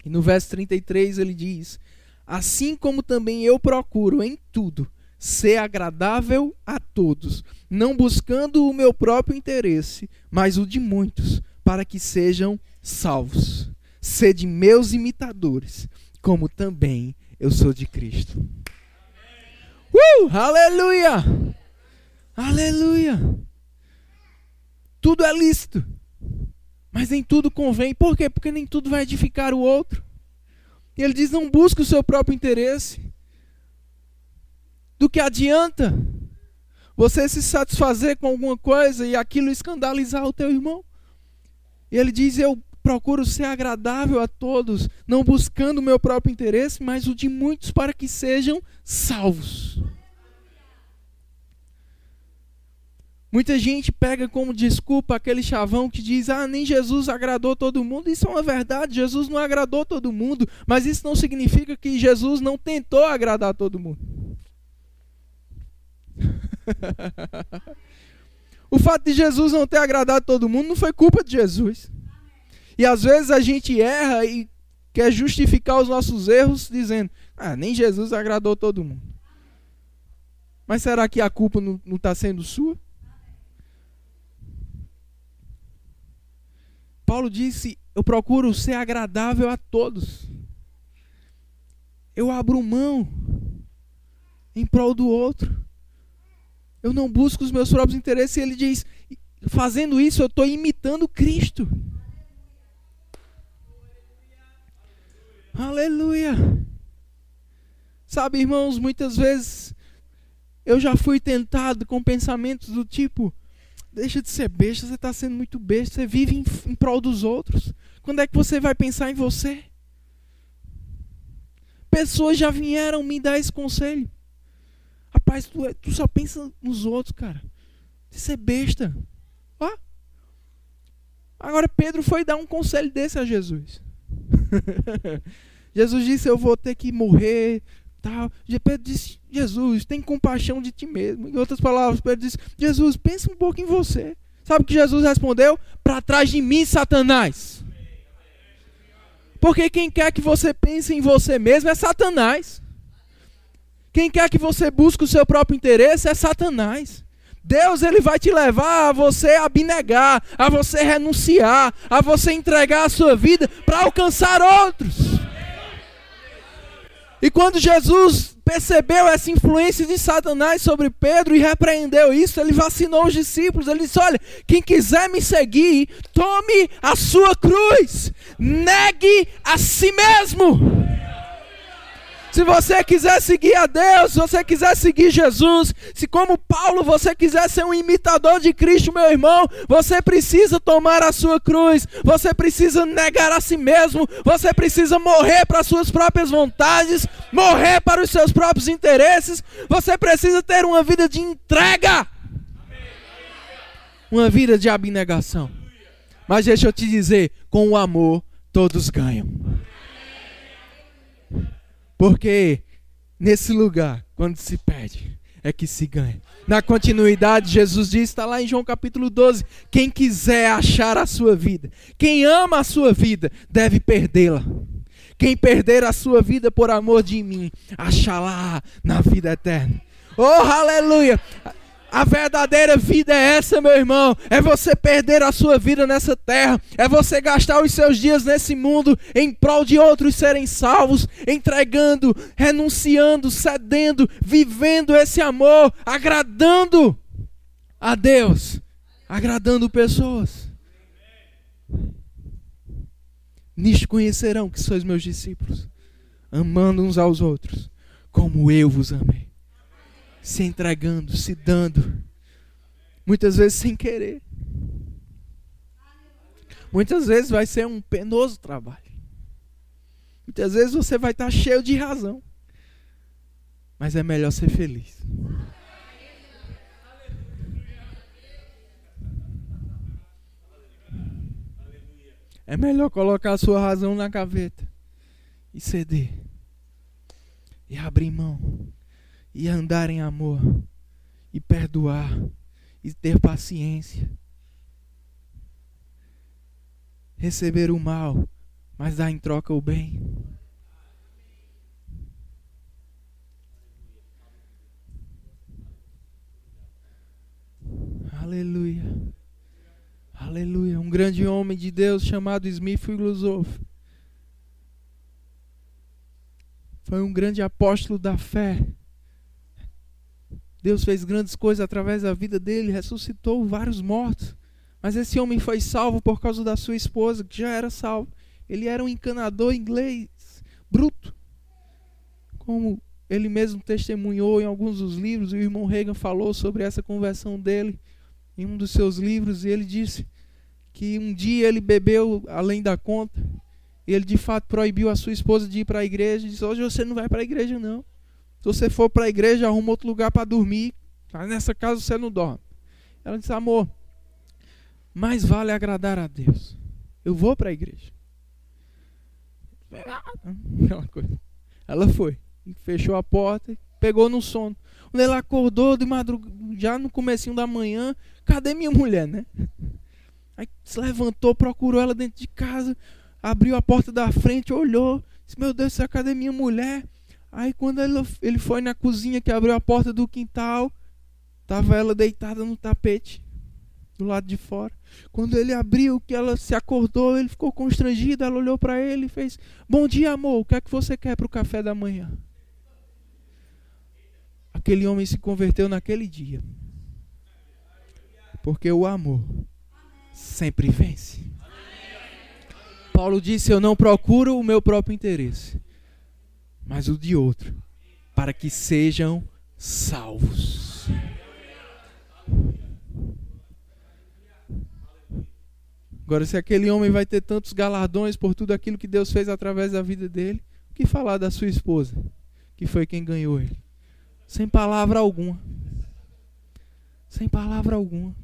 Speaker 1: E no verso 33 ele diz: Assim como também eu procuro em tudo ser agradável a todos, não buscando o meu próprio interesse, mas o de muitos, para que sejam salvos. Sede meus imitadores, como também eu sou de Cristo. Uh! Aleluia! Aleluia! Tudo é lícito, mas nem tudo convém. Por quê? Porque nem tudo vai edificar o outro. E ele diz: não busque o seu próprio interesse. Do que adianta você se satisfazer com alguma coisa e aquilo escandalizar o teu irmão? E ele diz: Eu procuro ser agradável a todos, não buscando o meu próprio interesse, mas o de muitos para que sejam salvos. Muita gente pega como desculpa aquele chavão que diz: Ah, nem Jesus agradou todo mundo. Isso é uma verdade, Jesus não agradou todo mundo, mas isso não significa que Jesus não tentou agradar todo mundo. o fato de Jesus não ter agradado todo mundo não foi culpa de Jesus. E às vezes a gente erra e quer justificar os nossos erros dizendo: Ah, nem Jesus agradou todo mundo. Mas será que a culpa não está sendo sua? Paulo disse: Eu procuro ser agradável a todos. Eu abro mão em prol do outro. Eu não busco os meus próprios interesses. E ele diz: fazendo isso, eu estou imitando Cristo. Aleluia. Sabe, irmãos, muitas vezes eu já fui tentado com pensamentos do tipo: deixa de ser besta, você está sendo muito besta, você vive em, em prol dos outros. Quando é que você vai pensar em você? Pessoas já vieram me dar esse conselho. Rapaz, tu, é, tu só pensa nos outros, cara. Você é besta. Ó. Agora Pedro foi dar um conselho desse a Jesus. Jesus disse: Eu vou ter que morrer. Tal. Pedro disse: Jesus, tem compaixão de ti mesmo. Em outras palavras, Pedro disse: Jesus, pensa um pouco em você. Sabe o que Jesus respondeu? Para trás de mim, Satanás. Porque quem quer que você pense em você mesmo é Satanás. Quem quer que você busque o seu próprio interesse é Satanás. Deus ele vai te levar a você abnegar, a você renunciar, a você entregar a sua vida para alcançar outros. E quando Jesus percebeu essa influência de Satanás sobre Pedro e repreendeu isso, ele vacinou os discípulos. Ele disse: Olha, quem quiser me seguir, tome a sua cruz, negue a si mesmo. Se você quiser seguir a Deus, se você quiser seguir Jesus, se como Paulo você quiser ser um imitador de Cristo, meu irmão, você precisa tomar a sua cruz, você precisa negar a si mesmo, você precisa morrer para as suas próprias vontades, morrer para os seus próprios interesses, você precisa ter uma vida de entrega, uma vida de abnegação. Mas deixa eu te dizer, com o amor todos ganham. Porque nesse lugar, quando se pede, é que se ganha. Na continuidade, Jesus diz, está lá em João capítulo 12: quem quiser achar a sua vida, quem ama a sua vida, deve perdê-la. Quem perder a sua vida por amor de mim, achará na vida eterna. Oh, aleluia! A verdadeira vida é essa, meu irmão. É você perder a sua vida nessa terra. É você gastar os seus dias nesse mundo em prol de outros serem salvos, entregando, renunciando, cedendo, vivendo esse amor, agradando a Deus, agradando pessoas. Nisto conhecerão que sois meus discípulos, amando uns aos outros, como eu vos amei se entregando, se dando. Muitas vezes sem querer. Muitas vezes vai ser um penoso trabalho. Muitas vezes você vai estar cheio de razão. Mas é melhor ser feliz. É melhor colocar a sua razão na gaveta e ceder. E abrir mão e andar em amor, e perdoar, e ter paciência. Receber o mal, mas dar em troca o bem. Aleluia. Aleluia. Um grande homem de Deus chamado Smith Wigglesworth foi um grande apóstolo da fé. Deus fez grandes coisas através da vida dele, ressuscitou vários mortos. Mas esse homem foi salvo por causa da sua esposa, que já era salvo. Ele era um encanador inglês, bruto. Como ele mesmo testemunhou em alguns dos livros, o irmão Reagan falou sobre essa conversão dele em um dos seus livros, e ele disse que um dia ele bebeu além da conta, e ele de fato proibiu a sua esposa de ir para a igreja, e disse: Hoje você não vai para a igreja, não. Se você for para a igreja, arruma outro lugar para dormir. Mas nessa casa você não dorme. Ela disse: Amor, mais vale agradar a Deus. Eu vou para a igreja. Ela foi. Fechou a porta, pegou no sono. Quando ela acordou de madrugada, já no comecinho da manhã, cadê minha mulher, né? Aí se levantou, procurou ela dentro de casa, abriu a porta da frente, olhou, disse, meu Deus, cadê minha mulher? Aí quando ele foi na cozinha que abriu a porta do quintal, tava ela deitada no tapete do lado de fora. Quando ele abriu, que ela se acordou, ele ficou constrangido, ela olhou para ele e fez: "Bom dia, amor. O que é que você quer para o café da manhã?" Aquele homem se converteu naquele dia. Porque o amor sempre vence. Paulo disse: Eu não procuro o meu próprio interesse, mas o de outro, para que sejam salvos. Agora, se aquele homem vai ter tantos galardões por tudo aquilo que Deus fez através da vida dele, o que falar da sua esposa, que foi quem ganhou ele? Sem palavra alguma. Sem palavra alguma.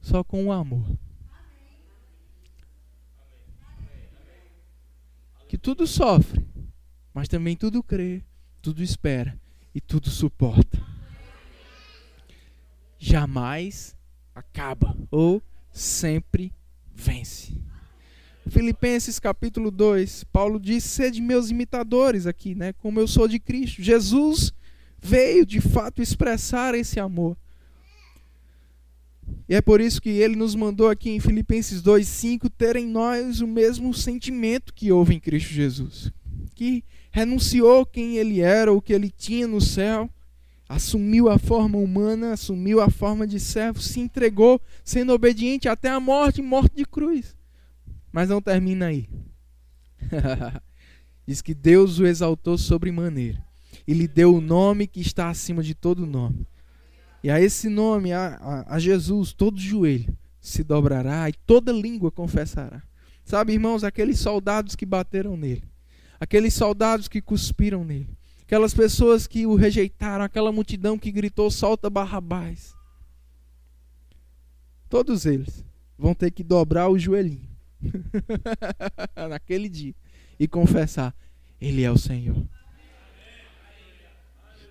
Speaker 1: Só com o amor. Que tudo sofre, mas também tudo crê, tudo espera e tudo suporta. Jamais acaba ou sempre vence. Filipenses capítulo 2, Paulo diz: Sede meus imitadores aqui, né? Como eu sou de Cristo. Jesus veio de fato expressar esse amor. E é por isso que ele nos mandou aqui em Filipenses 2,5 ter em nós o mesmo sentimento que houve em Cristo Jesus. Que renunciou quem ele era, o que ele tinha no céu, assumiu a forma humana, assumiu a forma de servo, se entregou, sendo obediente até a morte morte de cruz. Mas não termina aí. Diz que Deus o exaltou sobremaneira e lhe deu o nome que está acima de todo nome. E a esse nome, a, a, a Jesus, todo joelho se dobrará e toda língua confessará. Sabe, irmãos, aqueles soldados que bateram nele, aqueles soldados que cuspiram nele, aquelas pessoas que o rejeitaram, aquela multidão que gritou: solta Barrabás. Todos eles vão ter que dobrar o joelhinho naquele dia e confessar: Ele é o Senhor.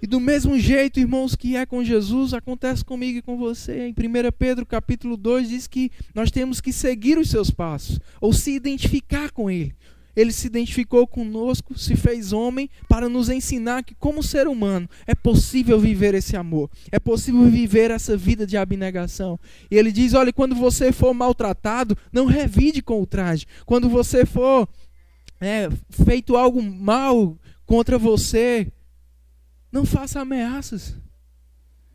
Speaker 1: E do mesmo jeito, irmãos, que é com Jesus, acontece comigo e com você. Em 1 Pedro capítulo 2 diz que nós temos que seguir os seus passos, ou se identificar com Ele ele se identificou conosco, se fez homem para nos ensinar que, como ser humano, é possível viver esse amor, é possível viver essa vida de abnegação. E ele diz: olha, quando você for maltratado, não revide com o traje. Quando você for é, feito algo mal contra você, não faça ameaças.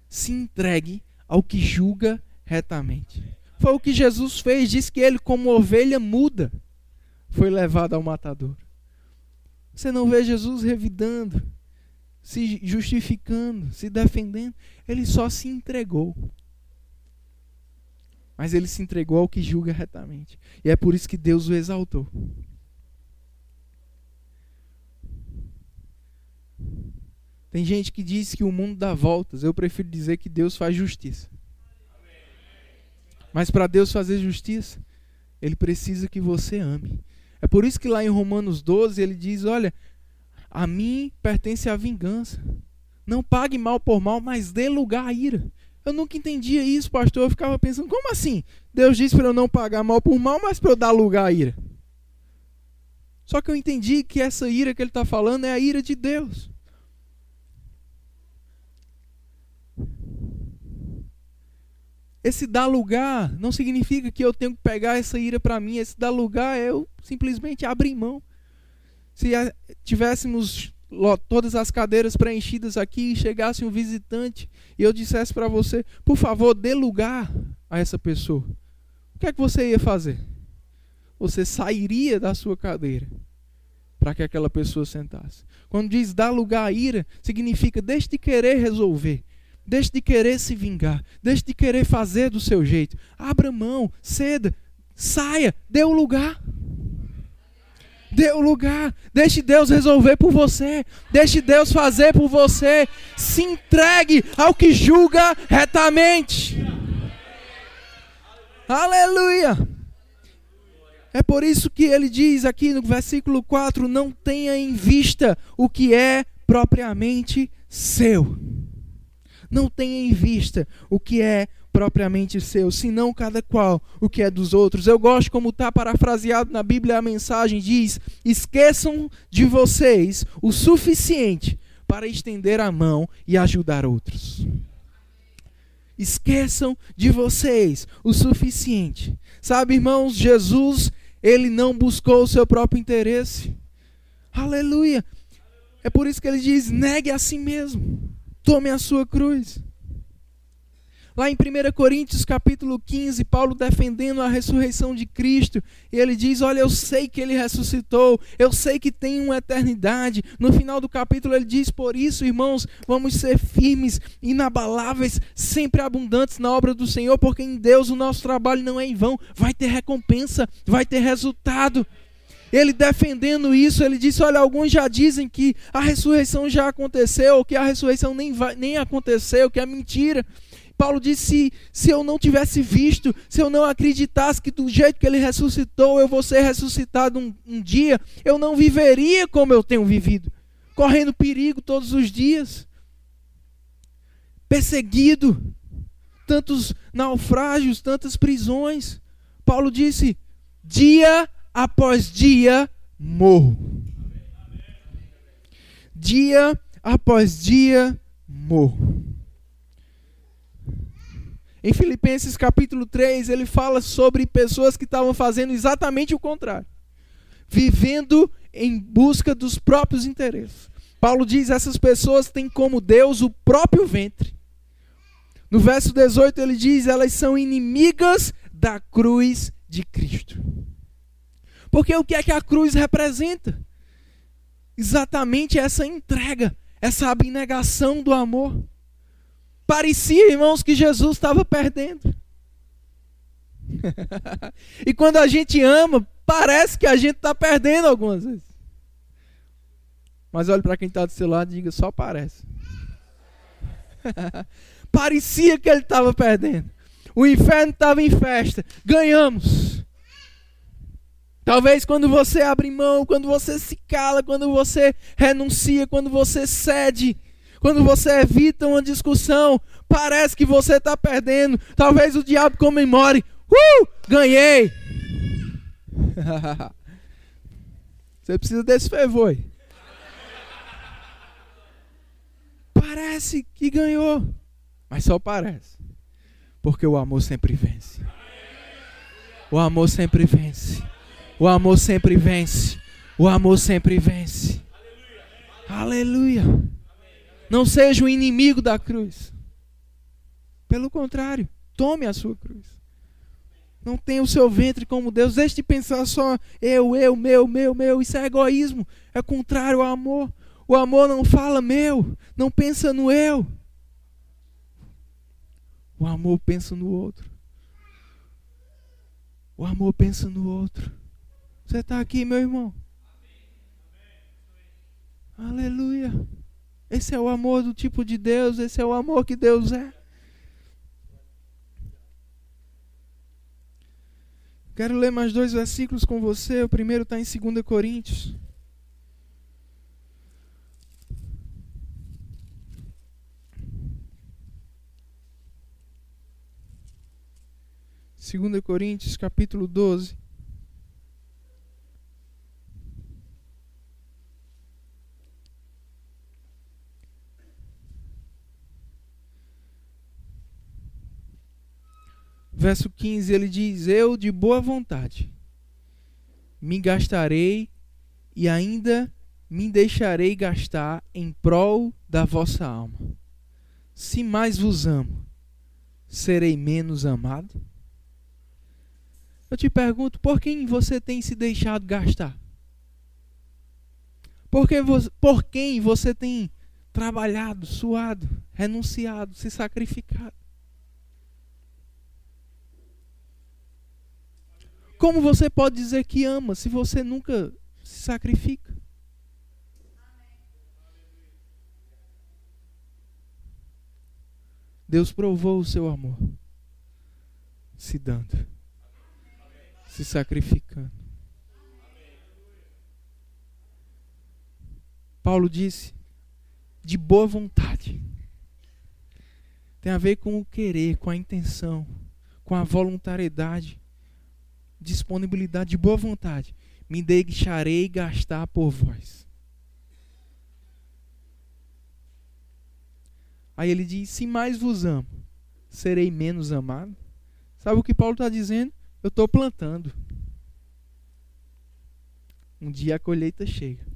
Speaker 1: Se entregue ao que julga retamente. Foi o que Jesus fez, diz que ele, como ovelha muda, foi levado ao matador. Você não vê Jesus revidando, se justificando, se defendendo. Ele só se entregou. Mas ele se entregou ao que julga retamente. E é por isso que Deus o exaltou. Tem gente que diz que o mundo dá voltas. Eu prefiro dizer que Deus faz justiça. Mas para Deus fazer justiça, Ele precisa que você ame. É por isso que lá em Romanos 12 ele diz: Olha, a mim pertence a vingança. Não pague mal por mal, mas dê lugar à ira. Eu nunca entendia isso, pastor. Eu ficava pensando: como assim? Deus disse para eu não pagar mal por mal, mas para eu dar lugar à ira. Só que eu entendi que essa ira que ele está falando é a ira de Deus. Esse dar lugar não significa que eu tenho que pegar essa ira para mim. Esse dar lugar é eu simplesmente abrir mão. Se tivéssemos todas as cadeiras preenchidas aqui e chegasse um visitante e eu dissesse para você, por favor, dê lugar a essa pessoa. O que é que você ia fazer? Você sairia da sua cadeira para que aquela pessoa sentasse. Quando diz dar lugar à ira, significa deixe de querer resolver Deixe de querer se vingar. Deixe de querer fazer do seu jeito. Abra mão, ceda, saia, dê o lugar. Dê o lugar. Deixe Deus resolver por você. Deixe Deus fazer por você. Se entregue ao que julga retamente. Aleluia. É por isso que ele diz aqui no versículo 4: Não tenha em vista o que é propriamente seu não tenha em vista o que é propriamente seu, senão cada qual o que é dos outros. Eu gosto como está parafraseado na Bíblia a mensagem diz: esqueçam de vocês o suficiente para estender a mão e ajudar outros. Esqueçam de vocês o suficiente. Sabe, irmãos, Jesus, ele não buscou o seu próprio interesse. Aleluia. É por isso que ele diz: negue a si mesmo. Tome a sua cruz. Lá em 1 Coríntios capítulo 15, Paulo defendendo a ressurreição de Cristo, ele diz: Olha, eu sei que ele ressuscitou, eu sei que tem uma eternidade. No final do capítulo ele diz: Por isso, irmãos, vamos ser firmes, inabaláveis, sempre abundantes na obra do Senhor, porque em Deus o nosso trabalho não é em vão, vai ter recompensa, vai ter resultado. Ele defendendo isso, ele disse: Olha, alguns já dizem que a ressurreição já aconteceu, que a ressurreição nem, vai, nem aconteceu, que é mentira. Paulo disse: se eu não tivesse visto, se eu não acreditasse que do jeito que ele ressuscitou, eu vou ser ressuscitado um, um dia, eu não viveria como eu tenho vivido, correndo perigo todos os dias, perseguido, tantos naufrágios, tantas prisões. Paulo disse: dia após dia morro. Dia após dia morro. Em Filipenses capítulo 3, ele fala sobre pessoas que estavam fazendo exatamente o contrário, vivendo em busca dos próprios interesses. Paulo diz: essas pessoas têm como Deus o próprio ventre. No verso 18 ele diz: elas são inimigas da cruz de Cristo. Porque o que é que a cruz representa? Exatamente essa entrega, essa abnegação do amor. Parecia, irmãos, que Jesus estava perdendo. e quando a gente ama, parece que a gente está perdendo algumas vezes. Mas olhe para quem está do seu lado e diga: só parece. Parecia que ele estava perdendo. O inferno estava em festa. Ganhamos. Talvez quando você abre mão, quando você se cala, quando você renuncia, quando você cede, quando você evita uma discussão, parece que você está perdendo. Talvez o diabo comemore. Uh! Ganhei! você precisa desse fervor. Parece que ganhou, mas só parece. Porque o amor sempre vence. O amor sempre vence. O amor sempre vence. O amor sempre vence. Aleluia. Não seja o inimigo da cruz. Pelo contrário, tome a sua cruz. Não tenha o seu ventre como Deus. Deixe de pensar só eu, eu, meu, meu, meu. Isso é egoísmo. É contrário ao amor. O amor não fala meu, não pensa no eu. O amor pensa no outro. O amor pensa no outro. Você está aqui, meu irmão? Aleluia. Esse é o amor do tipo de Deus, esse é o amor que Deus é. Quero ler mais dois versículos com você. O primeiro está em 2 Coríntios. Segunda Coríntios, capítulo 12. Verso 15 ele diz: Eu de boa vontade me gastarei e ainda me deixarei gastar em prol da vossa alma. Se mais vos amo, serei menos amado? Eu te pergunto, por quem você tem se deixado gastar? Por, que, por quem você tem trabalhado, suado, renunciado, se sacrificado? Como você pode dizer que ama se você nunca se sacrifica? Deus provou o seu amor, se dando, se sacrificando. Paulo disse, de boa vontade. Tem a ver com o querer, com a intenção, com a voluntariedade disponibilidade de boa vontade, me deixarei gastar por vós. Aí ele diz: Se mais vos amo, serei menos amado. Sabe o que Paulo está dizendo? Eu estou plantando. Um dia a colheita chega.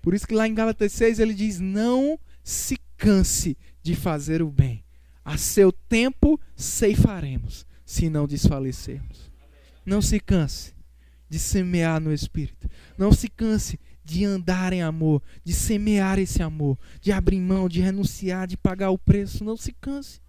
Speaker 1: Por isso que lá em Gálatas 6 ele diz: Não se canse de fazer o bem. A seu tempo ceifaremos, se não desfalecermos. Não se canse de semear no Espírito. Não se canse de andar em amor, de semear esse amor, de abrir mão, de renunciar, de pagar o preço. Não se canse.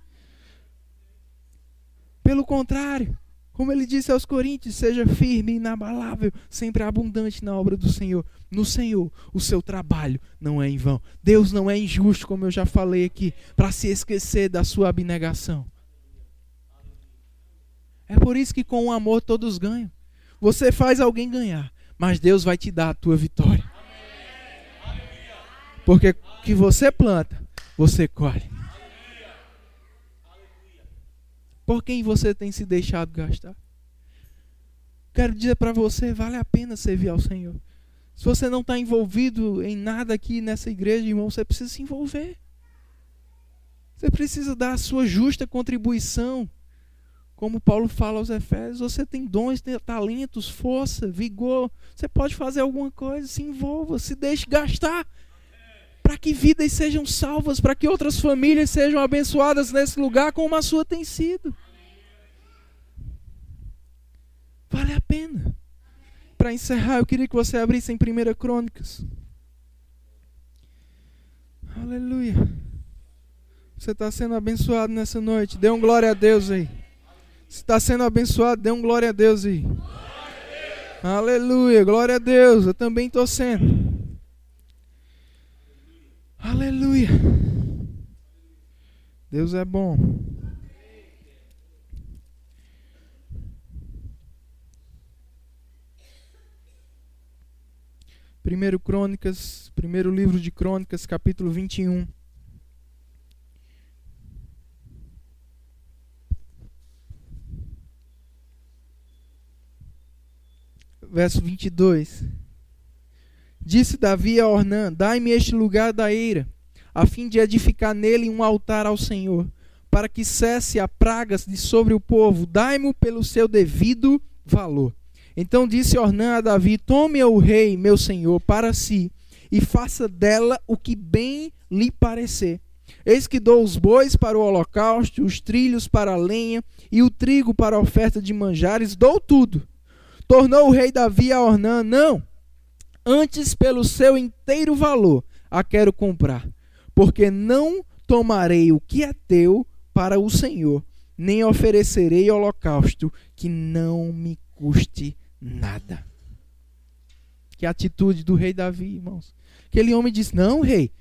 Speaker 1: Pelo contrário, como ele disse aos Coríntios, seja firme, inabalável, sempre abundante na obra do Senhor. No Senhor, o seu trabalho não é em vão. Deus não é injusto, como eu já falei aqui, para se esquecer da sua abnegação. É por isso que com o amor todos ganham. Você faz alguém ganhar, mas Deus vai te dar a tua vitória. Porque o que você planta, você colhe. Por quem você tem se deixado gastar? Quero dizer para você, vale a pena servir ao Senhor. Se você não está envolvido em nada aqui nessa igreja, irmão, você precisa se envolver. Você precisa dar a sua justa contribuição. Como Paulo fala aos Efésios, você tem dons, tem talentos, força, vigor. Você pode fazer alguma coisa, se envolva, se deixe gastar. Para que vidas sejam salvas, para que outras famílias sejam abençoadas nesse lugar, como a sua tem sido. Vale a pena. Para encerrar, eu queria que você abrisse em 1 Crônicas. Aleluia. Você está sendo abençoado nessa noite. Dê um glória a Deus aí. Se está sendo abençoado, dê um glória a Deus aí. Aleluia, glória a Deus. Eu também estou sendo. Aleluia. Deus é bom. Primeiro Crônicas, primeiro livro de Crônicas, capítulo 21. Verso 22. Disse Davi a Ornã: Dai-me este lugar da eira, a fim de edificar nele um altar ao Senhor, para que cesse a pragas de sobre o povo. Dai-me pelo seu devido valor. Então disse Ornã a Davi: Tome o rei, meu senhor, para si, e faça dela o que bem lhe parecer. Eis que dou os bois para o holocausto, os trilhos para a lenha e o trigo para a oferta de manjares, dou tudo. Tornou o rei Davi a Ornã: Não, antes pelo seu inteiro valor a quero comprar, porque não tomarei o que é teu para o Senhor, nem oferecerei holocausto que não me custe nada. Que atitude do rei Davi, irmãos. Aquele homem disse: Não, rei,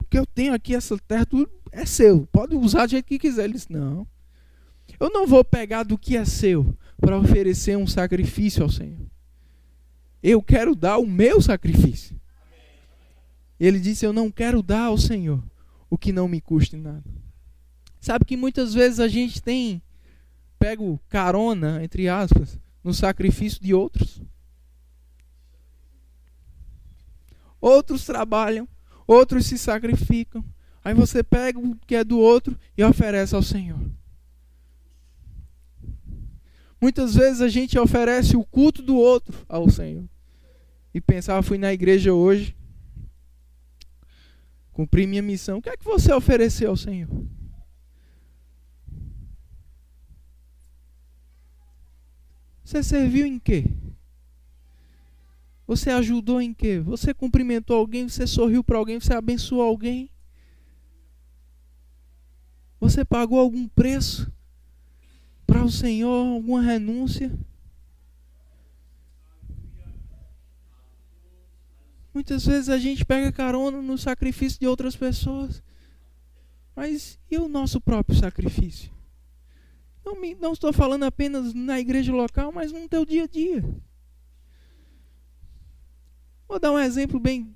Speaker 1: o que eu tenho aqui, essa terra, tudo é seu. Pode usar do jeito que quiser. Ele disse: Não. Eu não vou pegar do que é seu para oferecer um sacrifício ao Senhor. Eu quero dar o meu sacrifício. Ele disse: Eu não quero dar ao Senhor o que não me custe nada. Sabe que muitas vezes a gente tem pego carona, entre aspas, no sacrifício de outros. Outros trabalham, outros se sacrificam. Aí você pega o que é do outro e oferece ao Senhor. Muitas vezes a gente oferece o culto do outro ao Senhor. E pensava, ah, fui na igreja hoje, cumpri minha missão. O que é que você ofereceu ao Senhor? Você serviu em quê? Você ajudou em quê? Você cumprimentou alguém, você sorriu para alguém, você abençoou alguém? Você pagou algum preço para o Senhor, alguma renúncia? Muitas vezes a gente pega carona no sacrifício de outras pessoas. Mas e o nosso próprio sacrifício? Não, me, não estou falando apenas na igreja local, mas no teu dia a dia. Vou dar um exemplo bem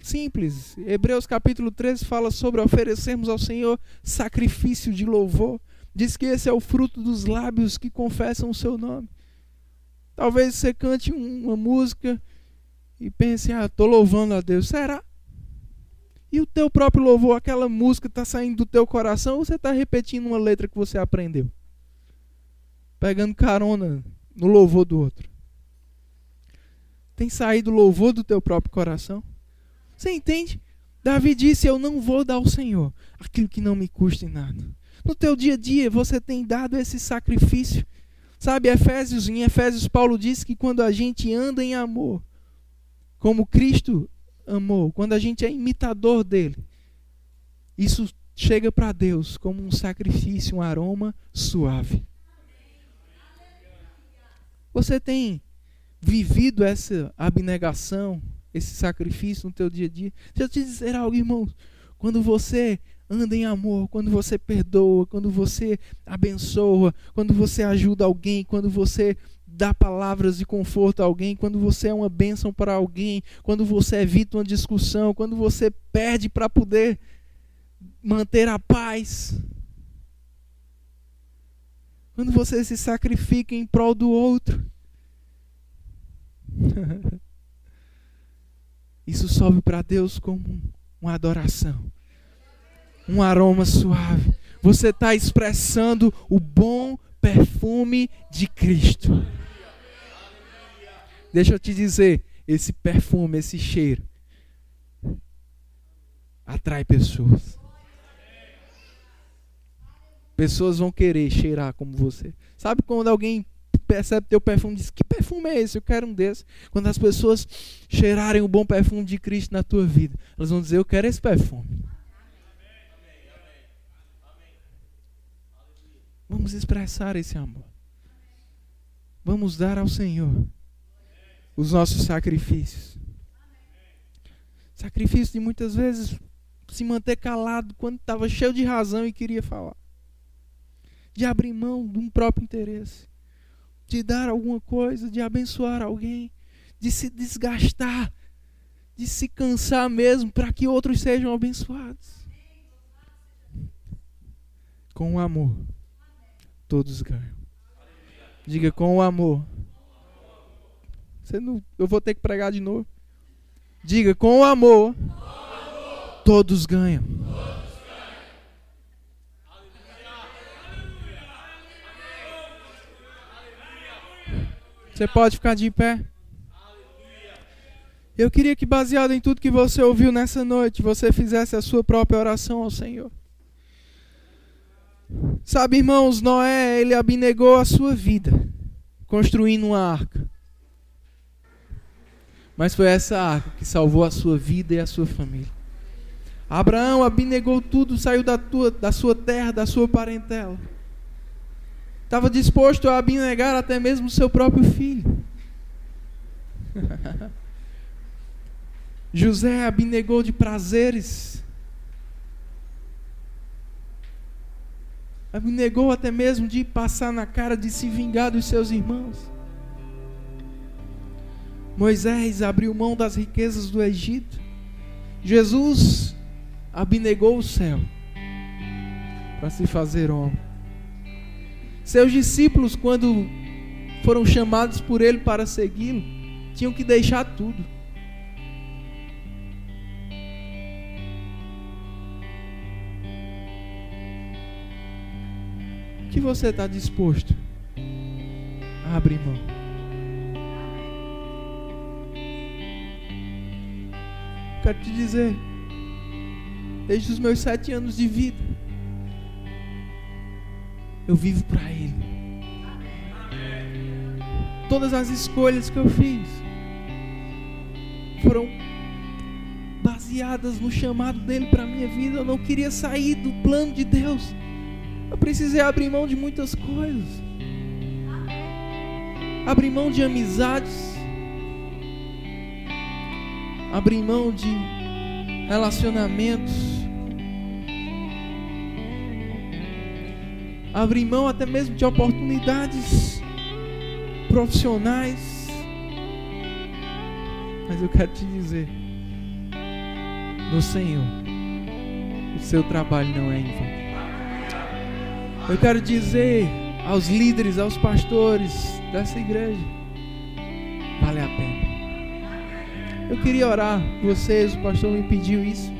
Speaker 1: simples. Hebreus capítulo 13 fala sobre oferecermos ao Senhor sacrifício de louvor. Diz que esse é o fruto dos lábios que confessam o seu nome. Talvez você cante uma música e pense, ah, estou louvando a Deus. Será? E o teu próprio louvor, aquela música está saindo do teu coração ou você está repetindo uma letra que você aprendeu? pegando carona no louvor do outro. Tem saído o louvor do teu próprio coração? Você entende? Davi disse: Eu não vou dar ao Senhor aquilo que não me custa em nada. No teu dia a dia você tem dado esse sacrifício. Sabe, Efésios, em Efésios Paulo diz que quando a gente anda em amor, como Cristo amou, quando a gente é imitador dele, isso chega para Deus como um sacrifício, um aroma suave. Você tem vivido essa abnegação, esse sacrifício no teu dia a dia? Deixa eu te dizer algo, irmãos. Quando você anda em amor, quando você perdoa, quando você abençoa, quando você ajuda alguém, quando você dá palavras de conforto a alguém, quando você é uma bênção para alguém, quando você evita uma discussão, quando você perde para poder manter a paz. Quando você se sacrifica em prol do outro. Isso sobe para Deus como uma adoração um aroma suave. Você está expressando o bom perfume de Cristo. Deixa eu te dizer, esse perfume, esse cheiro, atrai pessoas. Pessoas vão querer cheirar como você. Sabe quando alguém percebe teu perfume e diz: Que perfume é esse? Eu quero um desse. Quando as pessoas cheirarem o bom perfume de Cristo na tua vida, elas vão dizer: Eu quero esse perfume. Vamos expressar esse amor. Vamos dar ao Senhor os nossos sacrifícios. Sacrifício de muitas vezes se manter calado quando estava cheio de razão e queria falar. De abrir mão de um próprio interesse. De dar alguma coisa, de abençoar alguém, de se desgastar, de se cansar mesmo para que outros sejam abençoados. Com amor todos ganham. Diga com o amor. Você não, eu vou ter que pregar de novo. Diga com o amor. Todos ganham. Você pode ficar de pé. Eu queria que, baseado em tudo que você ouviu nessa noite, você fizesse a sua própria oração ao Senhor. Sabe, irmãos, Noé, ele abnegou a sua vida construindo uma arca. Mas foi essa arca que salvou a sua vida e a sua família. Abraão abnegou tudo, saiu da, tua, da sua terra, da sua parentela. Estava disposto a abnegar até mesmo o seu próprio filho. José abnegou de prazeres negou até mesmo de passar na cara de se vingar dos seus irmãos. Moisés abriu mão das riquezas do Egito. Jesus abnegou o céu para se fazer homem. Seus discípulos, quando foram chamados por ele para segui-lo, tinham que deixar tudo que você está disposto a abrir mão? Quero te dizer, desde os meus sete anos de vida, eu vivo para Ele. Todas as escolhas que eu fiz foram baseadas no chamado dele para minha vida. Eu não queria sair do plano de Deus. Eu precisei abrir mão de muitas coisas. Abrir mão de amizades. Abrir mão de relacionamentos. Abrir mão até mesmo de oportunidades profissionais. Mas eu quero te dizer, no Senhor, o seu trabalho não é em vão. Eu quero dizer aos líderes, aos pastores dessa igreja, vale a pena. Eu queria orar vocês, o pastor me pediu isso.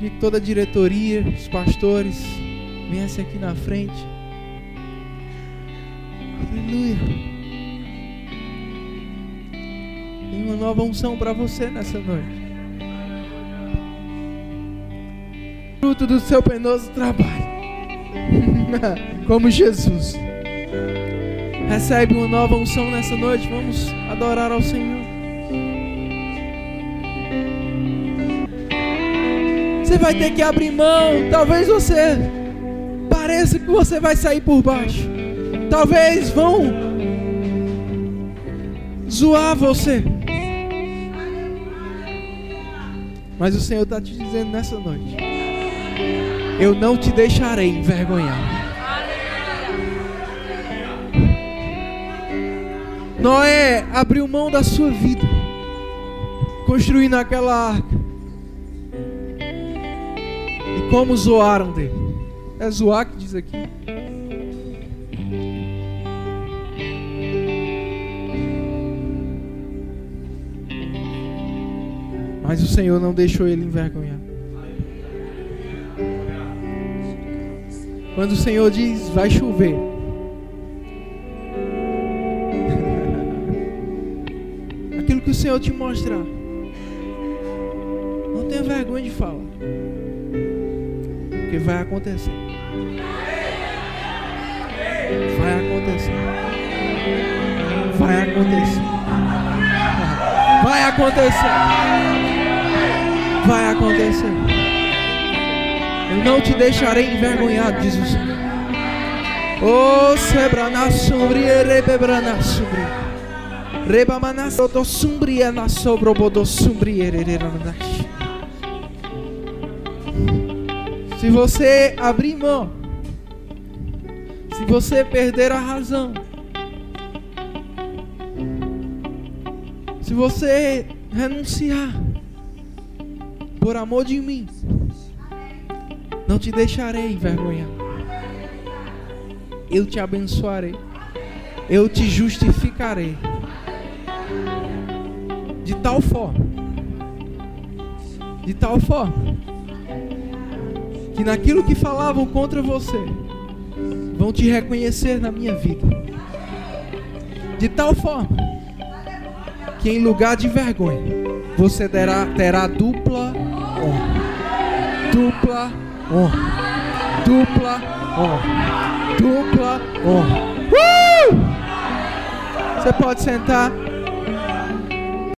Speaker 1: De toda a diretoria, os pastores, viessem aqui na frente. Aleluia. Tem uma nova unção para você nessa noite. Fruto do seu penoso trabalho. como Jesus. Recebe uma nova unção nessa noite. Vamos adorar ao Senhor. Você vai ter que abrir mão. Talvez você pareça que você vai sair por baixo. Talvez vão zoar você. Mas o Senhor está te dizendo nessa noite: Eu não te deixarei envergonhar. Noé abriu mão da sua vida, construindo aquela arca. E como zoaram dele? É zoar que diz aqui. Mas o Senhor não deixou ele envergonhar. Quando o Senhor diz, vai chover. Senhor te mostrar. Não tenha vergonha de falar. Porque vai acontecer. Vai acontecer. Vai acontecer. Vai acontecer vai acontecer. Eu não te deixarei envergonhado, diz o Senhor. Oh, sebrana sombri, rebebrana sombri. Rebamana soto sombri, na sobro bodo sombri, Se você abrir mão, se você perder a razão, se você renunciar, por amor de mim, não te deixarei envergonhar. Eu te abençoarei. Eu te justificarei. Tal forma, de tal forma, que naquilo que falavam contra você, vão te reconhecer na minha vida. De tal forma, que em lugar de vergonha, você terá, terá dupla honra. Dupla honra. Dupla honra. Dupla honra. Uh! Você pode sentar.